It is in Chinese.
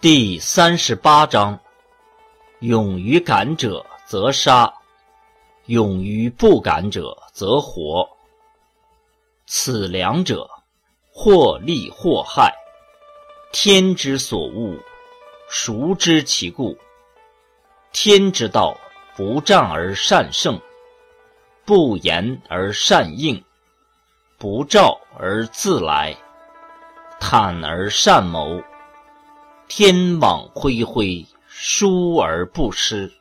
第三十八章：勇于敢者则杀，勇于不敢者则活。此两者，或利或害。天之所恶，孰知其故？天之道，不战而善胜，不言而善应，不召而自来，坦而善谋。天网恢恢，疏而不失。